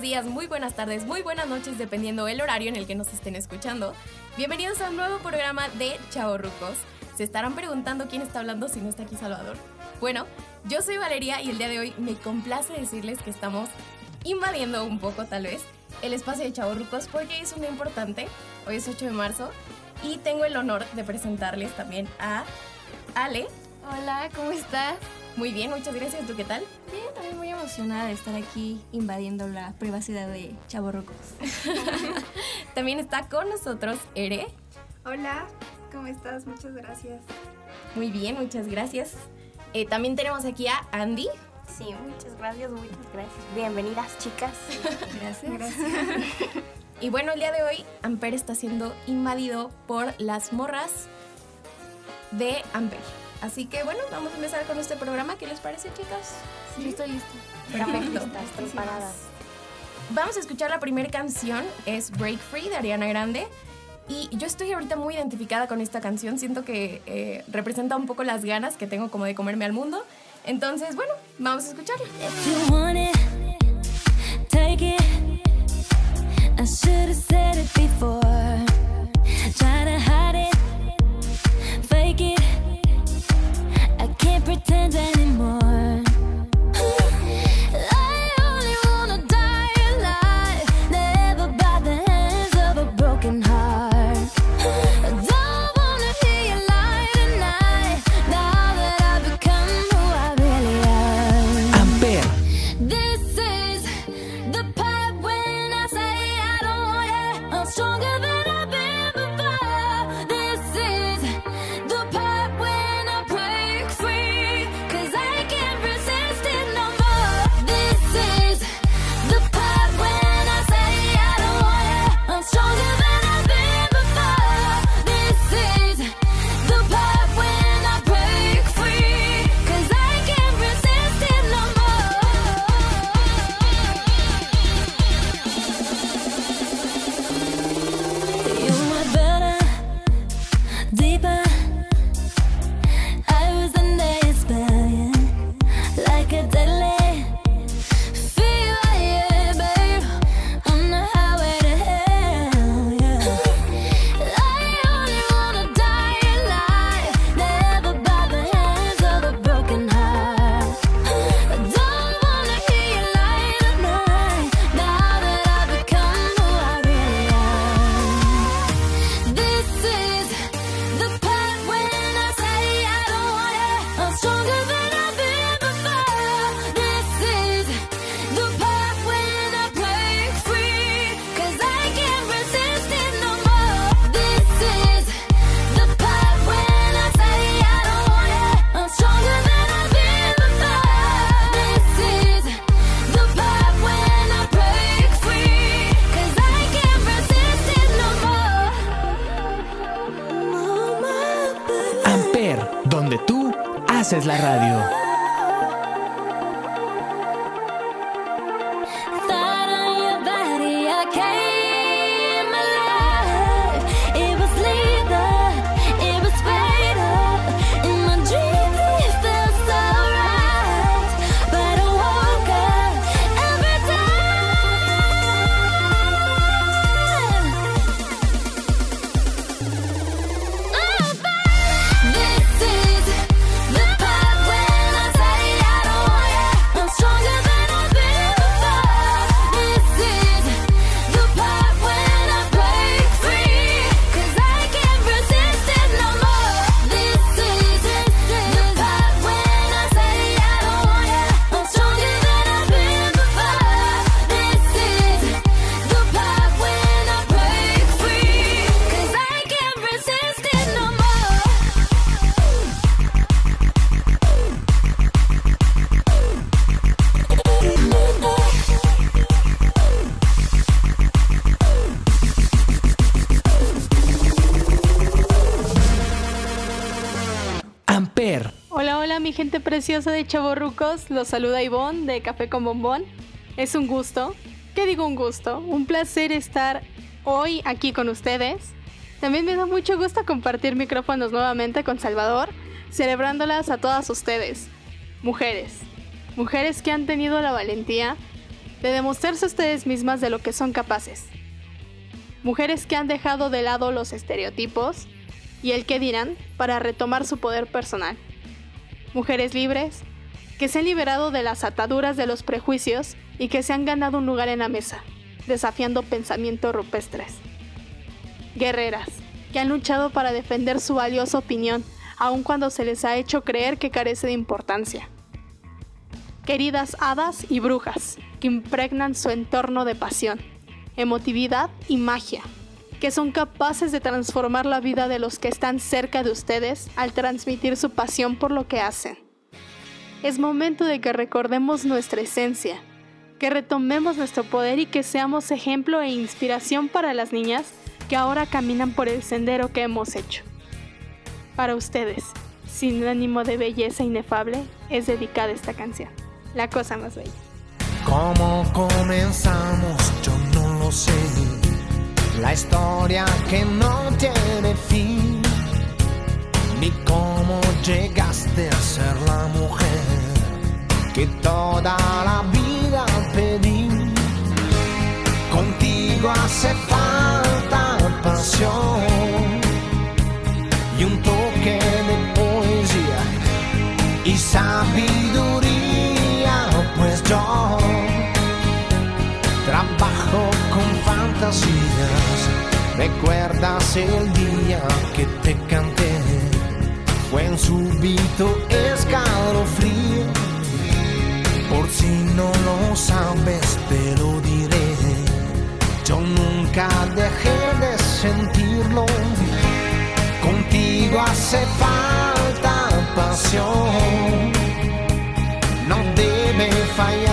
buenos días, muy buenas tardes, muy buenas noches, dependiendo el horario en el que nos estén escuchando. Bienvenidos a un nuevo programa de Chao Rucos. Se estarán preguntando quién está hablando si no está aquí Salvador. Bueno, yo soy Valeria y el día de hoy me complace decirles que estamos invadiendo un poco, tal vez, el espacio de Chao Rucos porque es un importante. Hoy es 8 de marzo y tengo el honor de presentarles también a Ale. Hola, ¿cómo estás? Muy bien, muchas gracias. ¿Tú qué tal? Bien, también muy emocionada de estar aquí invadiendo la privacidad de Chaborrocos. También está con nosotros Ere. Hola, ¿cómo estás? Muchas gracias. Muy bien, muchas gracias. Eh, también tenemos aquí a Andy. Sí, muchas gracias, muchas gracias. Bienvenidas, chicas. Gracias. Gracias. Y bueno, el día de hoy Amper está siendo invadido por las morras de Amper. Así que bueno, vamos a empezar con este programa. ¿Qué les parece, chicas? Sí, estoy lista. Perfecto. Estás preparadas. Vamos a escuchar la primera canción, es Break Free de Ariana Grande. Y yo estoy ahorita muy identificada con esta canción, siento que eh, representa un poco las ganas que tengo como de comerme al mundo. Entonces, bueno, vamos a escucharla. If you de Chavorrucos? Los saluda Ivonne de Café con Bombón. Es un gusto, ¿qué digo un gusto? Un placer estar hoy aquí con ustedes. También me da mucho gusto compartir micrófonos nuevamente con Salvador, celebrándolas a todas ustedes. Mujeres. Mujeres que han tenido la valentía de demostrarse a ustedes mismas de lo que son capaces. Mujeres que han dejado de lado los estereotipos y el qué dirán para retomar su poder personal. Mujeres libres que se han liberado de las ataduras de los prejuicios y que se han ganado un lugar en la mesa, desafiando pensamientos rupestres. Guerreras que han luchado para defender su valiosa opinión, aun cuando se les ha hecho creer que carece de importancia. Queridas hadas y brujas que impregnan su entorno de pasión, emotividad y magia que son capaces de transformar la vida de los que están cerca de ustedes al transmitir su pasión por lo que hacen. Es momento de que recordemos nuestra esencia, que retomemos nuestro poder y que seamos ejemplo e inspiración para las niñas que ahora caminan por el sendero que hemos hecho. Para ustedes, sin ánimo de belleza inefable, es dedicada esta canción, la cosa más bella. ¿Cómo comenzamos? Yo no lo sé la historia que no tiene fin, ni cómo llegaste a ser la mujer que toda la vida pedí. Contigo hace falta pasión y un toque de poesía y sabiduría, pues yo trabajo fantasías. ¿Recuerdas el día que te canté? Fue en súbito escalofrío. Por si no lo sabes, te lo diré. Yo nunca dejé de sentirlo. Contigo hace falta pasión. No debe fallar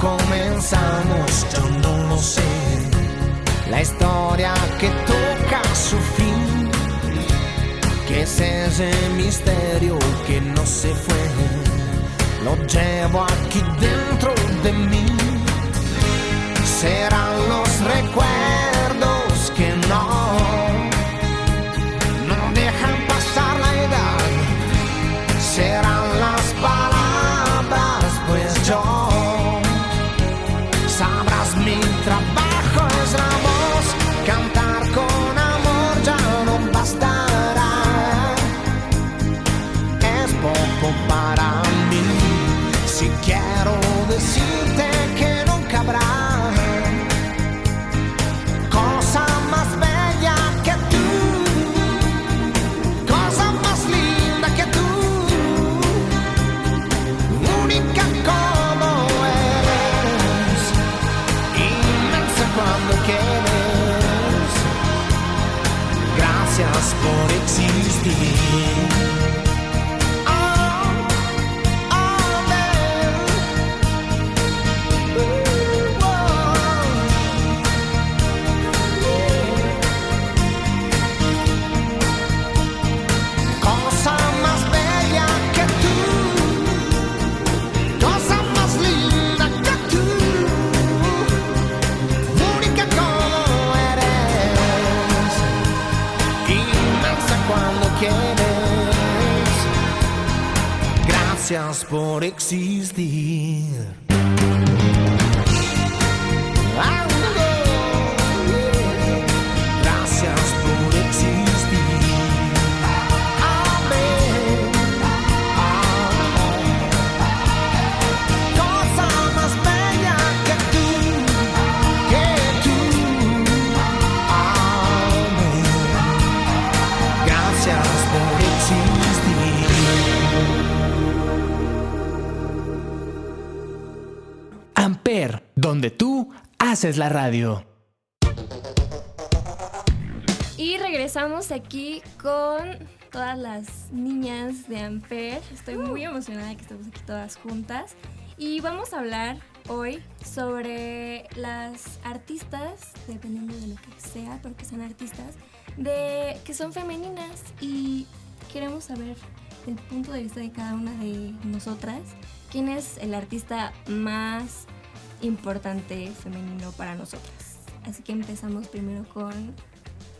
comenzamos? Yo no lo sé. La historia que toca su fin. Que es ese misterio que no se fue. Lo llevo aquí dentro de mí. Serán los You. Gracias por existir. Gracias por existir. Haces la radio. Y regresamos aquí con todas las niñas de Amper. Estoy muy emocionada que estemos aquí todas juntas. Y vamos a hablar hoy sobre las artistas, dependiendo de lo que sea, pero que sean artistas, de que son femeninas y queremos saber el punto de vista de cada una de nosotras, quién es el artista más importante femenino para nosotras. Así que empezamos primero con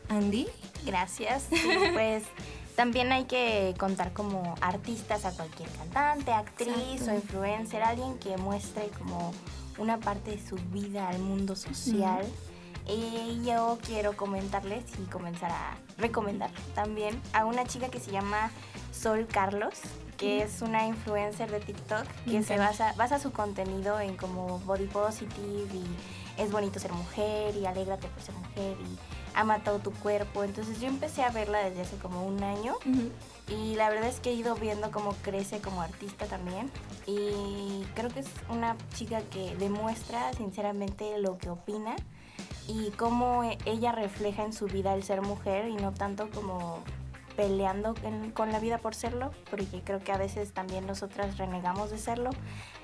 Andy. Gracias. Pues también hay que contar como artistas a cualquier cantante, actriz Exacto. o influencer, alguien que muestre como una parte de su vida al mundo social. Y yo quiero comentarles y comenzar a recomendar también a una chica que se llama Sol Carlos, que es una influencer de TikTok que se basa, basa su contenido en como body positive y es bonito ser mujer y alégrate por ser mujer y ama todo tu cuerpo. Entonces yo empecé a verla desde hace como un año y la verdad es que he ido viendo cómo crece como artista también y creo que es una chica que demuestra sinceramente lo que opina y cómo e- ella refleja en su vida el ser mujer y no tanto como peleando en- con la vida por serlo, porque creo que a veces también nosotras renegamos de serlo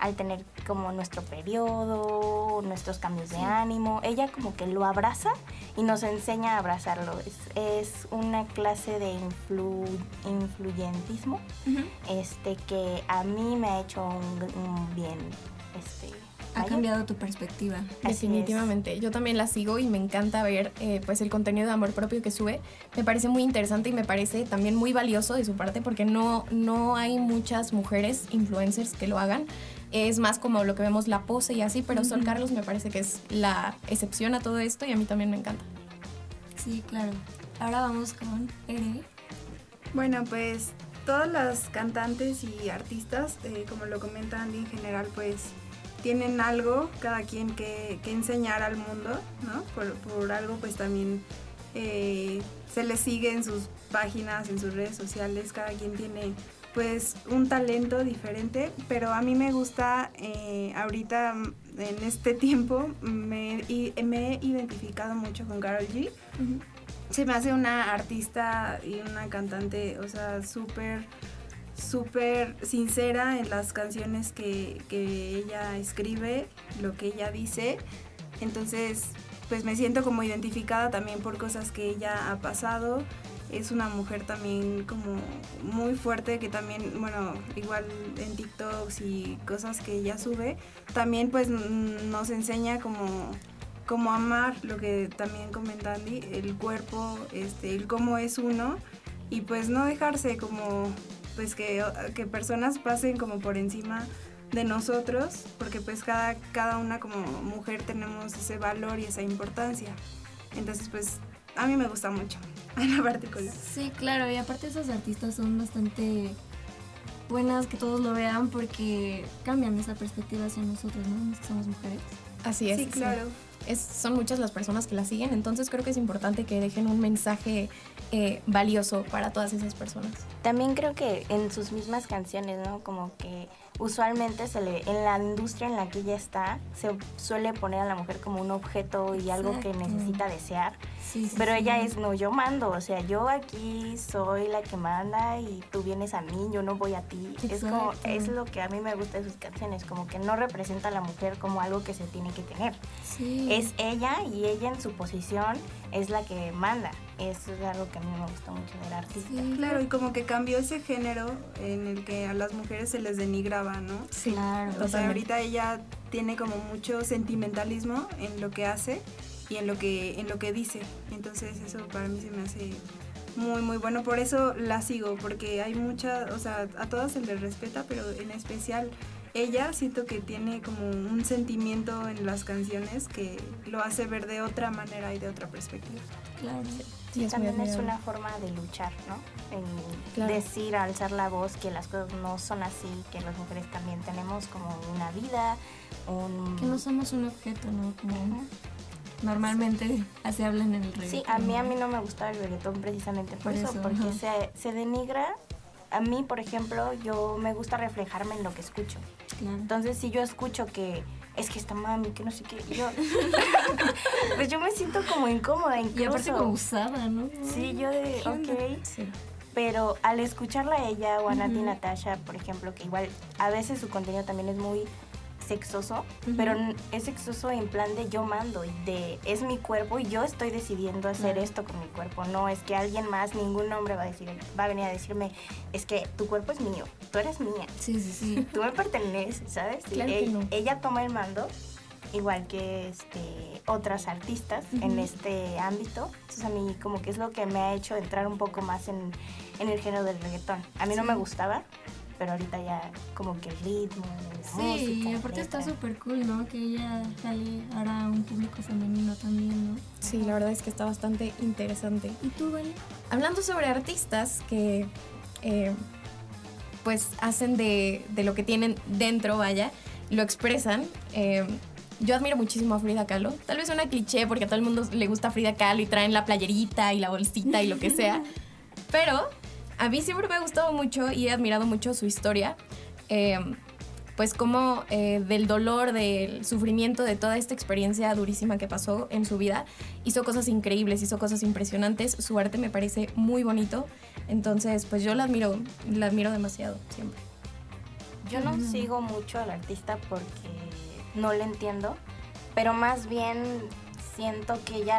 al tener como nuestro periodo, nuestros cambios de ánimo. Ella como que lo abraza y nos enseña a abrazarlo. Es, es una clase de influ- influyentismo este, que a mí me ha hecho un, un bien. Este, Ha cambiado tu perspectiva. Así Definitivamente. Yo también la sigo y me encanta ver eh, pues el contenido de amor propio que sube. Me parece muy interesante y me parece también muy valioso de su parte porque no, no hay muchas mujeres influencers que lo hagan. Es más como lo que vemos la pose y así, pero Sol Carlos me parece que es la excepción a todo esto y a mí también me encanta. Sí, claro. Ahora vamos con Ere. Bueno, pues todas las cantantes y artistas, eh, como lo comenta Andy en general, pues tienen algo, cada quien que, que enseñar al mundo, ¿no? Por, por algo pues también eh, se les sigue en sus páginas, en sus redes sociales, cada quien tiene pues un talento diferente, pero a mí me gusta eh, ahorita en este tiempo me, y- me he identificado mucho con Carol G. Se me hace una artista y una cantante, o sea, súper, súper sincera en las canciones que, que ella escribe, lo que ella dice. Entonces, pues me siento como identificada también por cosas que ella ha pasado. Es una mujer también como muy fuerte que también, bueno, igual en TikToks y cosas que ella sube, también pues nos enseña como como amar lo que también comenta Andy, el cuerpo, este, el cómo es uno y pues no dejarse como pues que, que personas pasen como por encima de nosotros, porque pues cada, cada una como mujer tenemos ese valor y esa importancia. Entonces pues a mí me gusta mucho, en la particular. Sí, claro, y aparte esas artistas son bastante buenas que todos lo vean porque cambian esa perspectiva hacia nosotros, ¿no? Que somos mujeres. Así es. Sí, claro. Es, son muchas las personas que la siguen, entonces creo que es importante que dejen un mensaje eh, valioso para todas esas personas. También creo que en sus mismas canciones, ¿no? Como que usualmente se le, en la industria en la que ella está, se suele poner a la mujer como un objeto y algo que necesita desear. Sí, sí, Pero sí. ella es, no, yo mando, o sea, yo aquí soy la que manda y tú vienes a mí, yo no voy a ti. Es como, es lo que a mí me gusta de sus canciones, como que no representa a la mujer como algo que se tiene que tener. Es ella y ella en su posición es la que manda. Eso es algo que a mí me gusta mucho del artista. Sí, Claro, y como que cambió ese género en el que a las mujeres se les denigraba, ¿no? Sí, Claro. O sea, ahorita ella tiene como mucho sentimentalismo en lo que hace y en lo que en lo que dice. Entonces eso para mí se me hace muy muy bueno, por eso la sigo porque hay mucha, o sea, a todas se les respeta, pero en especial ella siento que tiene como un sentimiento en las canciones que lo hace ver de otra manera y de otra perspectiva. Claro. Sí, es También es una forma de luchar, ¿no? En Claro. decir, alzar la voz que las cosas no son así, que las mujeres también tenemos como una vida, un... Que no somos un objeto, ¿no? Como normalmente así hablan en el reggaetón. Sí, a mí, a mí no me gusta el reggaetón precisamente por, Por eso, eso, porque se, se denigra. A mí, por ejemplo, yo me gusta reflejarme en lo que escucho. Claro. Entonces, si yo escucho que es que esta mami, que no sé qué. Yo, pues yo me siento como incómoda incluso. Y aparte como usada, ¿no? Sí, yo de, ok. Sí. Pero al escucharla a ella o a Nati Ujú. Natasha, por ejemplo, que igual a veces su contenido también es muy sexoso, pero es sexoso en plan de yo mando y de es mi cuerpo y yo estoy decidiendo hacer esto con mi cuerpo. No es que alguien más, ningún hombre va a decir, va a venir a decirme, es que tu cuerpo es mío, tú eres mía, Sí, sí, sí. tú me perteneces, ¿sabes? Y Claro que no. Ella toma el mando igual que este, otras artistas en este ámbito. Entonces a mí como que es lo que me ha hecho entrar un poco más en, en el género del reggaetón. A mí no me gustaba, pero ahorita ya como que el ritmo, la Sí, música. y aparte está súper cool, ¿no? Que ella jale ahora a un público femenino también, ¿no? Sí, la verdad es que está bastante interesante. ¿Y tú, Vale? Hablando sobre artistas que eh, pues hacen de, de lo que tienen dentro, vaya, lo expresan. eh, yo admiro muchísimo a Frida Kahlo. Tal vez una cliché porque a todo el mundo le gusta Frida Kahlo y traen la playerita y la bolsita y lo que sea. Pero a mí siempre me ha gustado mucho y he admirado mucho su historia. eh, pues como eh, del dolor, del sufrimiento, de toda esta experiencia durísima que pasó en su vida, hizo cosas increíbles, hizo cosas impresionantes. Su arte me parece muy bonito. Entonces, pues yo la admiro, la admiro demasiado siempre. Yo no sigo mucho al artista porque no le entiendo, pero más bien siento que ella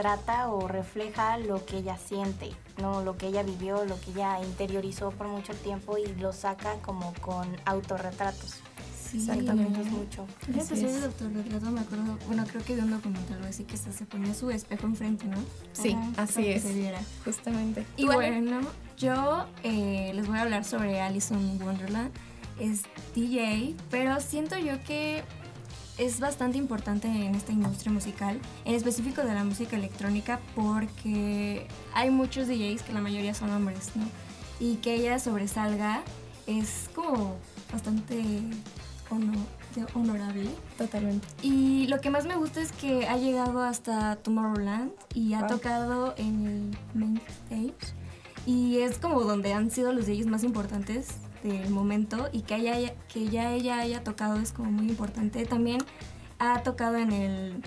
retrata o refleja lo que ella siente, no lo que ella vivió, lo que ella interiorizó por mucho tiempo y lo saca como con autorretratos. Sí, Exactamente, es mucho. Soy es. de autorretrato, me acuerdo, bueno, creo que vi un documental o así que se ponía su espejo enfrente, ¿no? Sí, Ujú, así Para que es, se viera. justamente. Y ¿Tú, Ale? bueno, yo eh, les voy a hablar sobre Alison Wonderland. Es DJ, pero siento yo que es bastante importante en esta industria musical, en específico de la música electrónica, porque hay muchos DJs que la mayoría son hombres, ¿no? Y que ella sobresalga es como bastante honorable. Totalmente. Y lo que más me gusta es que ha llegado hasta Tomorrowland y ha Wow. tocado en el main stage. Y es como donde han sido los DJs más importantes del momento y que, haya, que ya ella haya tocado es como muy importante. También ha tocado en el,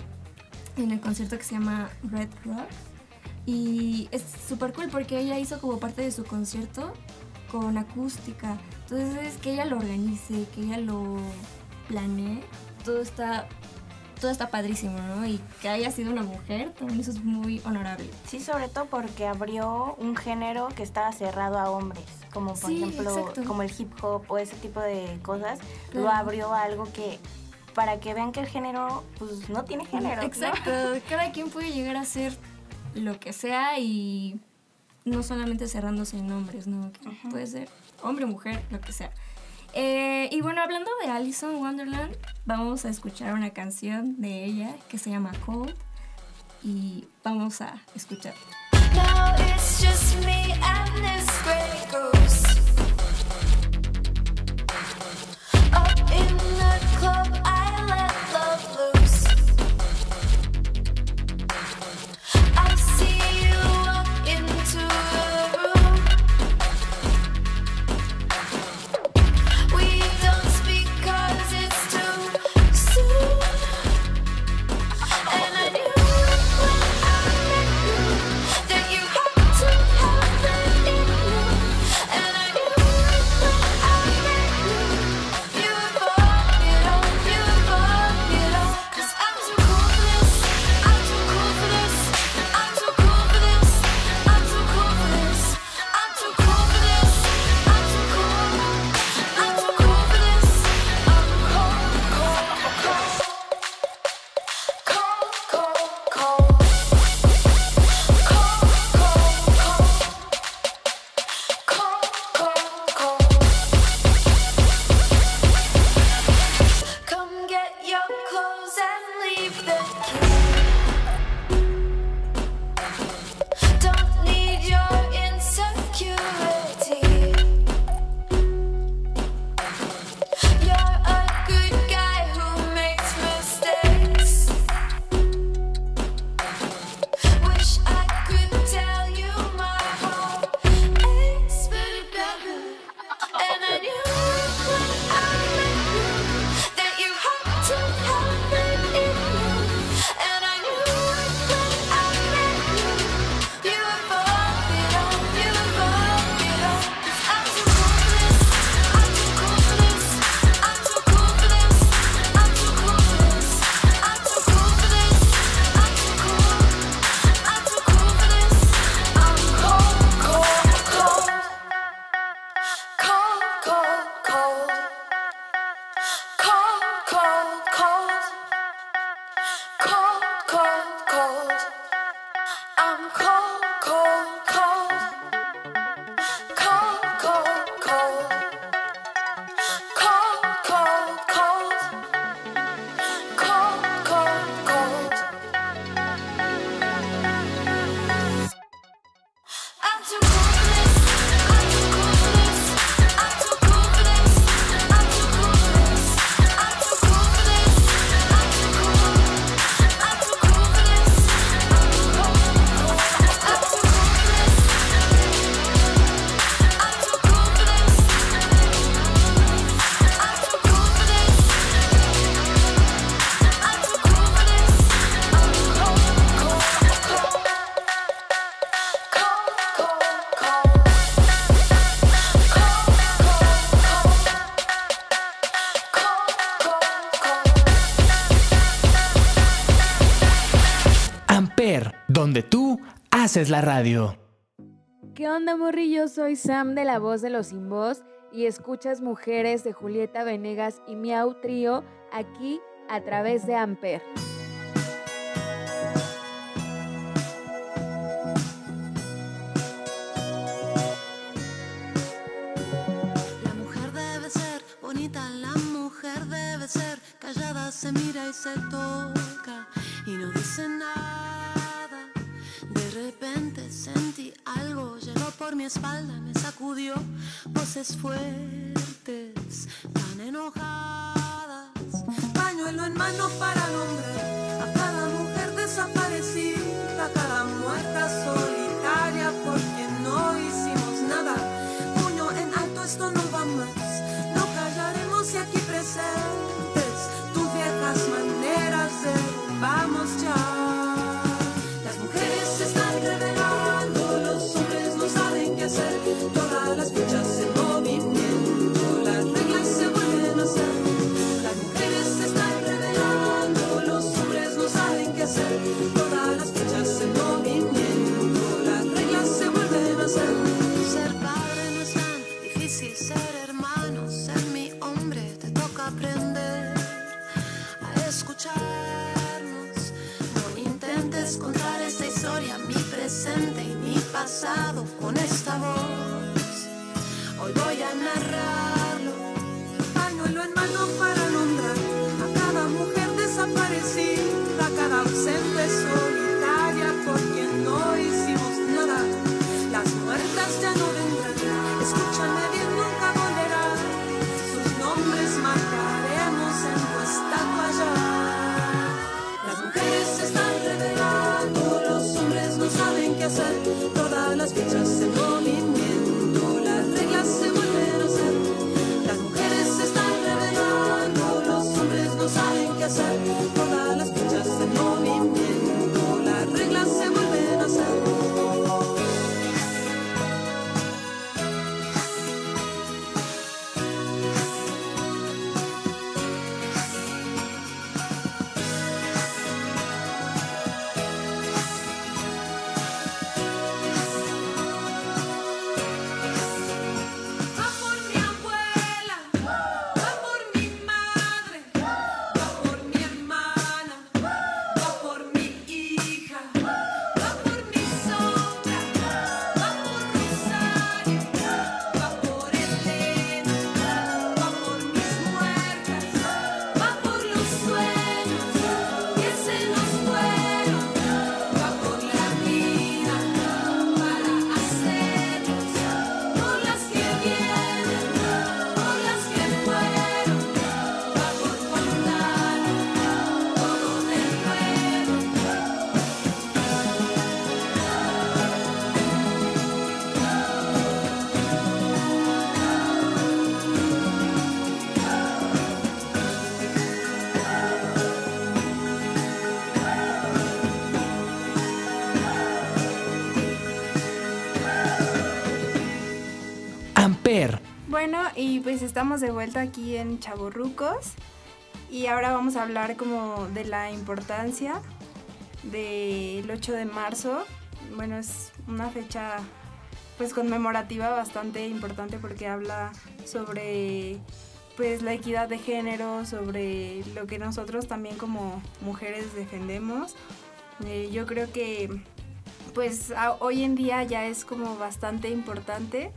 en el concierto que se llama Red Rock. Y es súper cool porque ella hizo como parte de su concierto con acústica. Entonces es que ella lo organice, que ella lo planee. Todo está, todo está padrísimo, ¿no? Y que haya sido una mujer, también eso es muy honorable. Sí, sobre todo porque abrió un género que estaba cerrado a hombres, como por Sí, ejemplo exacto. como el hip hop o ese tipo de cosas, lo abrió a algo que para que vean que el género pues no tiene género. ¿no? Exacto, cada quien puede llegar a ser lo que sea y no solamente cerrándose en hombres, ¿no? Que Puede ser hombre, mujer, lo que sea. Eh, y bueno, hablando de Alison Wonderland, vamos a escuchar una canción de ella que se llama Cold y vamos a escuchar. Now it's just me and this gray goose. Haces la radio. ¿Qué onda, morrillo? Soy Sam de La Voz de los Sin Voz y escuchas Mujeres de Julieta Venegas y Miau Trío aquí a través de Amper. La mujer debe ser bonita, la mujer debe ser callada, se mira y se toca y no dice nada. De repente sentí algo, llegó por mi espalda, me sacudió, voces fuertes, tan enojadas. Pañuelo en mano para nombrar a cada mujer desaparecida, a cada muerta solitaria porque no hicimos nada. Puño en alto, esto no va más. No callaremos y aquí presentes tus viejas maneras de vamos ya. Presente y mi pasado con esta voz. Hoy voy a narrarlo. Pues estamos de vuelta aquí en Chaborrucos y ahora vamos a hablar como de la importancia del 8 de marzo. Bueno, es una fecha pues conmemorativa bastante importante porque habla sobre pues la equidad de género, sobre lo que nosotros también como mujeres defendemos. Eh, yo creo que pues a- hoy en día ya es como bastante importante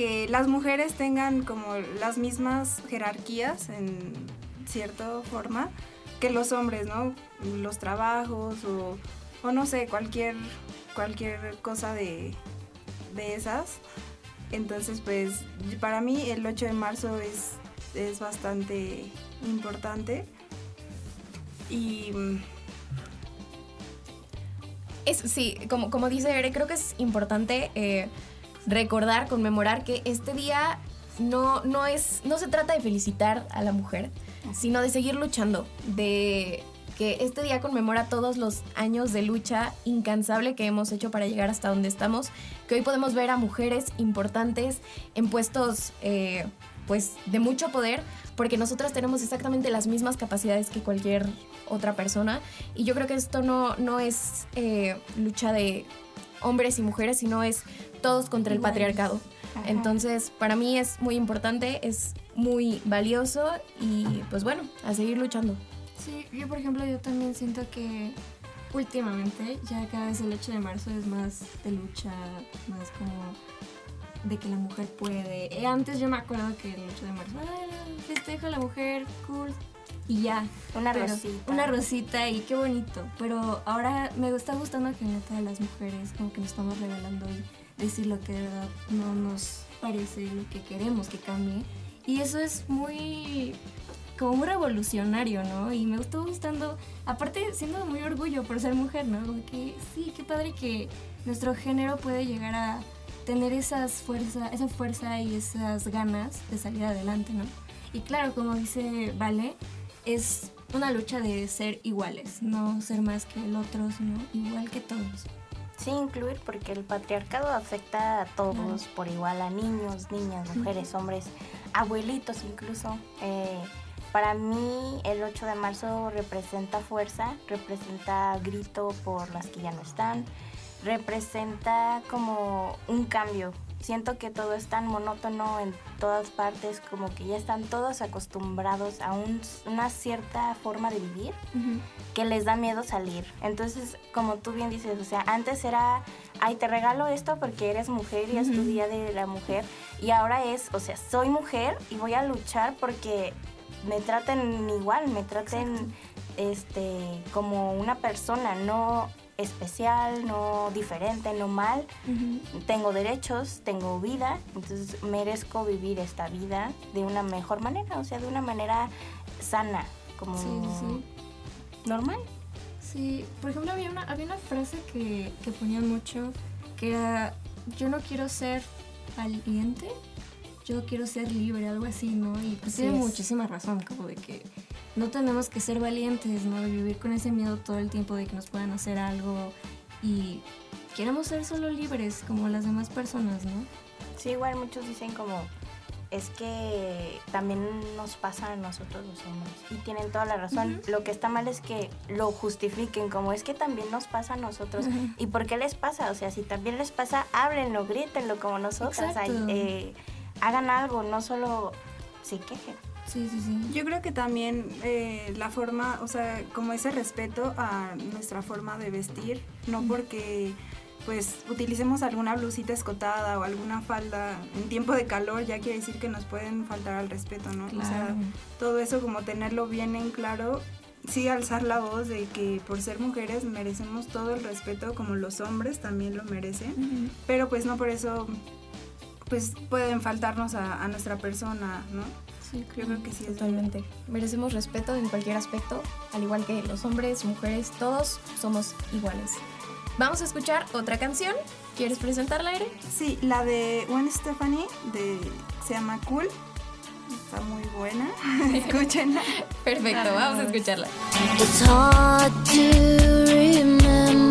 que las mujeres tengan como las mismas jerarquías en cierta forma que los hombres, ¿no? Los trabajos o, o no sé, cualquier, cualquier cosa de, de esas. Entonces, pues para mí el 8 de marzo es, es bastante importante. Y Es, sí, como, como dice Ere, creo que es importante eh, recordar, conmemorar que este día no, no, es, no se trata de felicitar a la mujer, sino de seguir luchando, de que este día conmemora todos los años de lucha incansable que hemos hecho para llegar hasta donde estamos, que hoy podemos ver a mujeres importantes en puestos eh, pues de mucho poder, porque nosotras tenemos exactamente las mismas capacidades que cualquier otra persona. Y yo creo que esto no, no es eh, lucha de hombres y mujeres, sino es todos contra el patriarcado. Ajá. Entonces, para mí es muy importante, es muy valioso y pues bueno, a seguir luchando. Sí, yo por ejemplo, yo también siento que últimamente ya cada vez el 8 de marzo es más de lucha, más como de que la mujer puede. Eh, Antes yo me acuerdo que el 8 de marzo, "Ay, festejo a la mujer, cool. Y ya. Una Pero- rosita. Una rosita y qué bonito. Pero ahora me está gustando que neta las mujeres como que nos estamos revelando y decir lo que de verdad no nos parece, lo que queremos que cambie. Y eso es muy como muy revolucionario, ¿no? Y me gustó gustando, aparte siendo muy orgullo por ser mujer, ¿no? Como que sí, qué padre que nuestro género puede llegar a tener esas fuerza, esa fuerza y esas ganas de salir adelante, ¿no? Y claro, como dice Vale, es una lucha de ser iguales, no ser más que el otro, sino igual que todos. Sí, incluir porque el patriarcado afecta a todos por igual, a niños, niñas, mujeres, hombres, abuelitos incluso. Eh, para mí el 8 de marzo representa fuerza, representa grito por las que ya no están, representa como un cambio. Siento que todo es tan monótono en todas partes, como que ya están todos acostumbrados a un- una cierta forma de vivir que les da miedo salir. Entonces, como tú bien dices, o sea, antes era, ay, te regalo esto porque eres mujer y es tu día de la mujer. Y ahora es, o sea, soy mujer y voy a luchar porque me traten igual, me traten este como una persona, no especial, no diferente, no mal. Tengo derechos, tengo vida, entonces merezco vivir esta vida de una mejor manera, o sea, de una manera sana, como Sí, sí, sí. normal. Sí, por ejemplo, había una, había una frase que, que ponían mucho que era, yo no quiero ser valiente, yo quiero ser libre, algo así, ¿no? Y pues tiene muchísima razón, como de que no tenemos que ser valientes, ¿no? Vivir con ese miedo todo el tiempo de que nos puedan hacer algo y queremos ser solo libres como las demás personas, ¿no? Sí, igual muchos dicen como, es que también nos pasa a nosotros los hombres. Y tienen toda la razón. Lo que está mal es que lo justifiquen como, es que también nos pasa a nosotros. ¿Y por qué les pasa? O sea, si también les pasa, háblenlo, grítenlo como nosotras. Ay, eh, hagan algo, no solo se quejen. Sí, sí, sí. Yo creo que también eh, la forma, o sea, como ese respeto a nuestra forma de vestir, no porque pues utilicemos alguna blusita escotada o alguna falda en tiempo de calor, ya quiere decir que nos pueden faltar al respeto, ¿no? O sea, todo eso como tenerlo bien en claro, sí alzar la voz de que por ser mujeres merecemos todo el respeto como los hombres también lo merecen, pero pues no por eso pues pueden faltarnos a, a nuestra persona, ¿no? Sí, Yo creo que sí es Totalmente. Merecemos respeto en cualquier aspecto, al igual que los hombres, mujeres, todos somos iguales. Vamos a escuchar otra canción. ¿Quieres presentarla, Ere? Sí, la de Gwen Stephanie de, se llama Cool. Está muy buena. Escúchenla. Perfecto, vamos a escucharla. It's hard to remember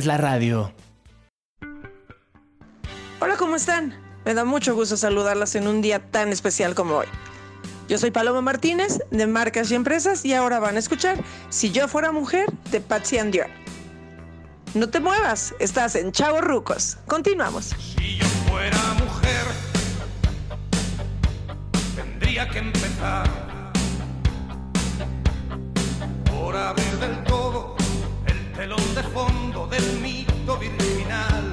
haces la radio. Hola, ¿cómo están? Me da mucho gusto saludarlas en un día tan especial como hoy. Yo soy Paloma Martínez de Marcas y Empresas y ahora van a escuchar Si yo fuera mujer de Patsy and Dior. No te muevas, estás en Chavo Rucos. Continuamos. Si yo fuera mujer, tendría que empezar por abrir del todo telón de fondo del mito virginal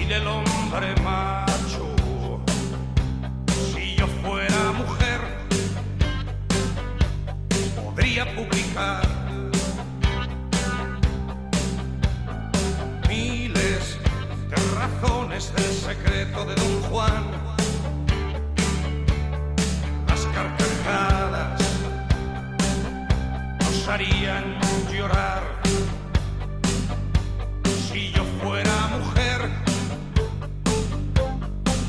y del hombre macho. Si yo fuera mujer, podría publicar miles de razones del secreto de Don Juan. Harían llorar. Si yo fuera mujer,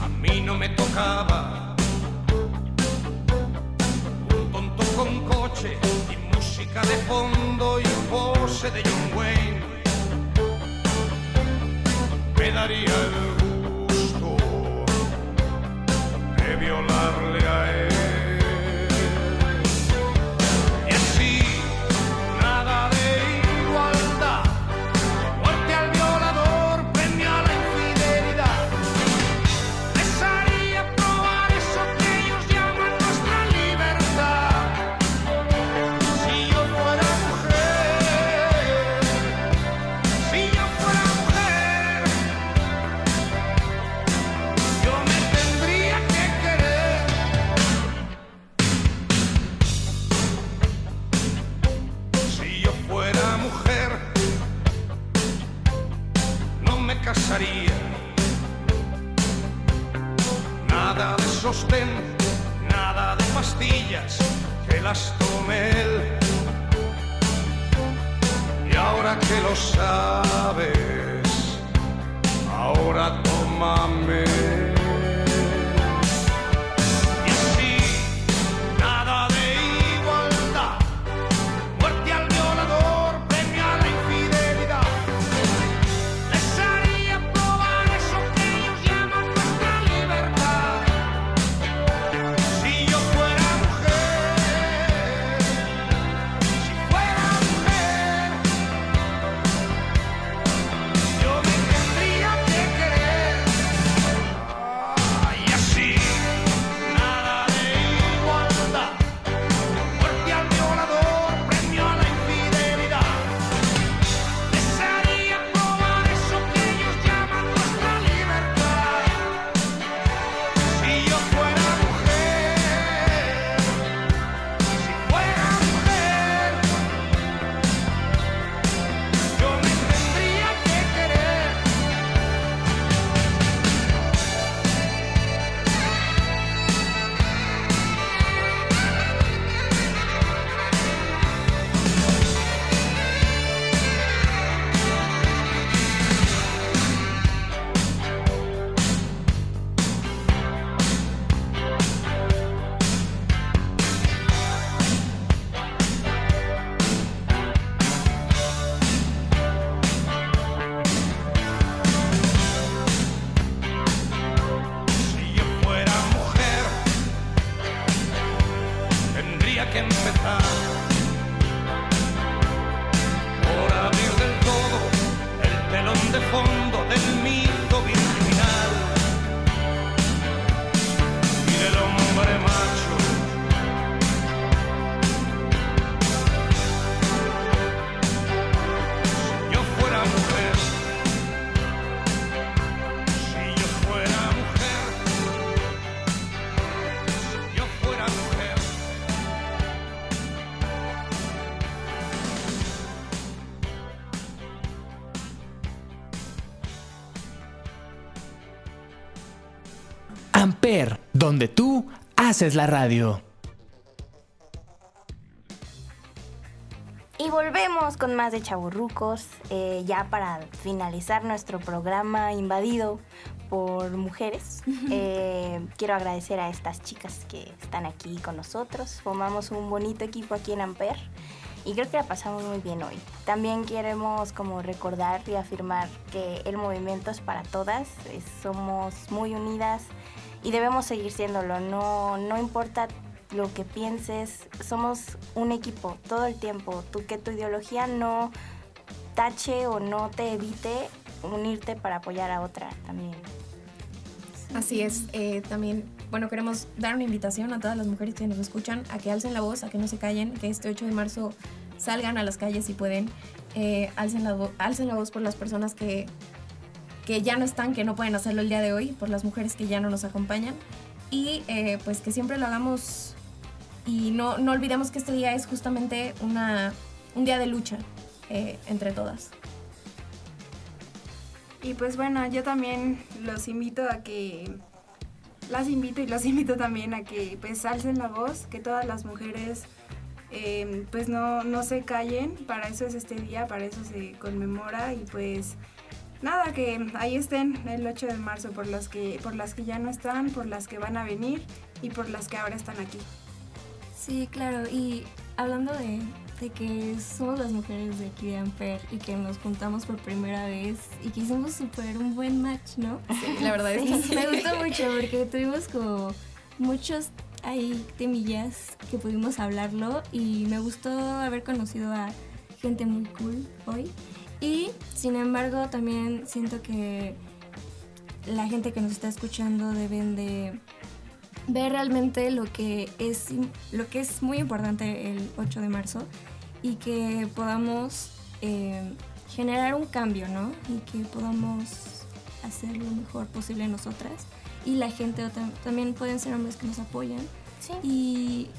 a mí no me tocaba un tonto con coche y música de fondo y pose de John Wayne me daría el gusto de violarle a él. Amper, donde tú haces la radio. Y volvemos con más de Chaburrucos, eh, ya para finalizar nuestro programa invadido por mujeres. Eh, quiero agradecer a estas chicas que están aquí con nosotros. Formamos un bonito equipo aquí en Amper. y creo que la pasamos muy bien hoy. También queremos como recordar y afirmar que el movimiento es para todas, es- somos muy unidas y debemos seguir siéndolo, no, no importa lo que pienses, somos un equipo todo el tiempo, tú que tu ideología no tache o no te evite unirte para apoyar a otra también. Así es, eh, también, bueno, queremos dar una invitación a todas las mujeres que nos escuchan a que alcen la voz, a que no se callen, que este 8 de marzo salgan a las calles si pueden, eh, alcen, la alcen la voz por las personas que, que ya no están, que no pueden hacerlo el día de hoy, por las mujeres que ya no nos acompañan y eh, pues que siempre lo hagamos y no, no olvidemos que este día es justamente una, un día de lucha eh, entre todas. Y pues bueno, yo también los invito a que, las invito y los invito también a que pues alcen la voz, que todas las mujeres eh, pues no, no se callen, para eso es este día, para eso se conmemora y pues nada, que ahí estén el 8 de marzo por las que, por las que ya no están, por las que van a venir y por las que ahora están aquí. Sí, claro. Y hablando de, de que somos las mujeres de aquí de Amper y que nos juntamos por primera vez y que hicimos súper un buen match, ¿no? Sí, la verdad es que sí. Me gustó mucho porque tuvimos como muchos ahí temillas que pudimos hablarlo y me gustó haber conocido a gente muy cool hoy. Y sin embargo también siento que la gente que nos está escuchando deben de ver realmente lo que es lo que es muy importante el 8 de marzo y que podamos eh, generar un cambio, ¿no? Y que podamos hacer lo mejor posible nosotras y la gente también pueden ser hombres que nos apoyan y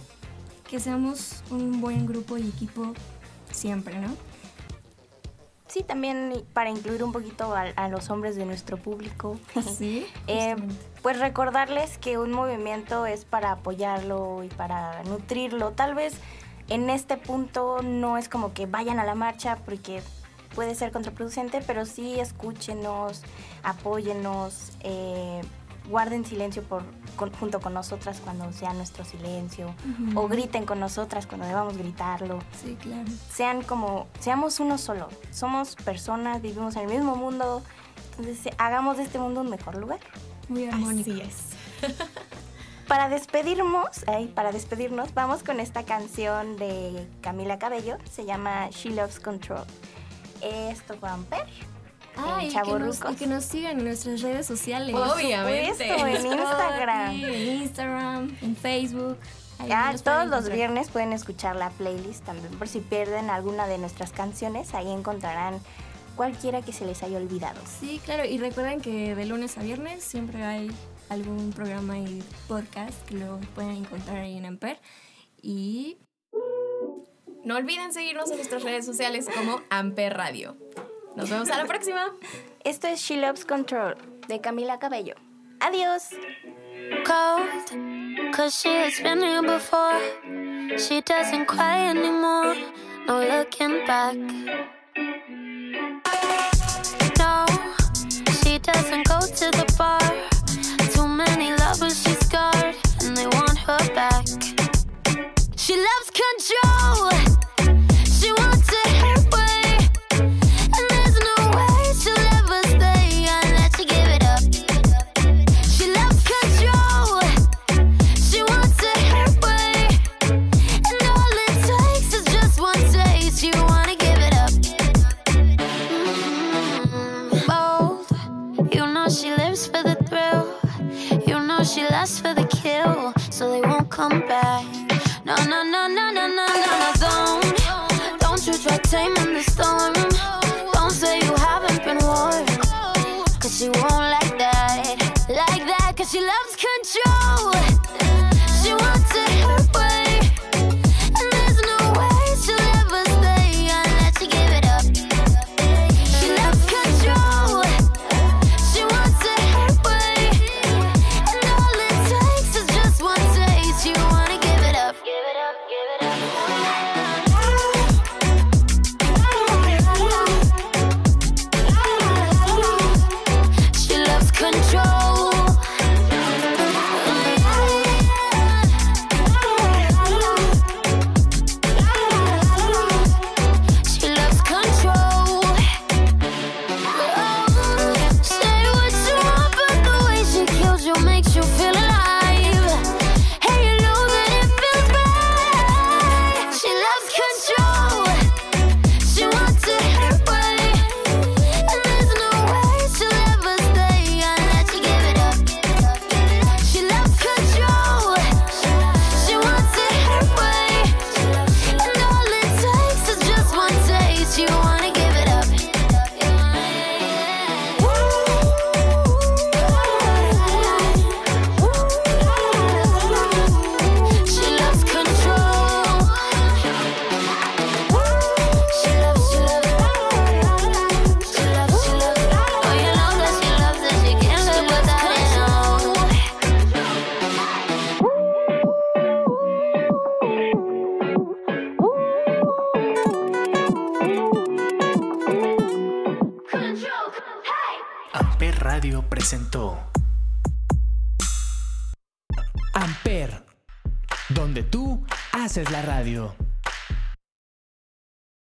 que seamos un buen grupo y equipo siempre, ¿no? Sí, también para incluir un poquito a, a los hombres de nuestro público. Sí, Eh, pues recordarles que un movimiento es para apoyarlo y para nutrirlo. Tal vez en este punto no es como que vayan a la marcha porque puede ser contraproducente, pero sí escúchenos, apóyennos, eh, guarden silencio por, con- junto con nosotras cuando sea nuestro silencio Ujú. o griten con nosotras cuando debamos gritarlo. Sí, claro. Sean como, seamos uno solo. Somos personas, vivimos en el mismo mundo, entonces eh, hagamos de este mundo un mejor lugar. Muy armónico. Así es. Para despedirnos, ay, para despedirnos, vamos con esta canción de Camila Cabello, se llama She Loves Control. Esto fue Amper. Ah, en y que, nos, y que nos sigan en nuestras redes sociales. Por Obviamente. supuesto, en Instagram. Sí, en Instagram, en Facebook. Todos los viernes pueden escuchar la playlist también, por si pierden alguna de nuestras canciones, ahí encontrarán cualquiera que se les haya olvidado. Sí, claro, y recuerden que de lunes a viernes siempre hay algún programa y podcast que lo pueden encontrar ahí en Amper. Y No olviden seguirnos en nuestras redes sociales como Amper Radio. Nos vemos a la próxima. Esto es She Loves Control de Camila Cabello. Adiós. cold, cause she has been here before. She doesn't cry anymore, no looking back. No, she doesn't go to the bar.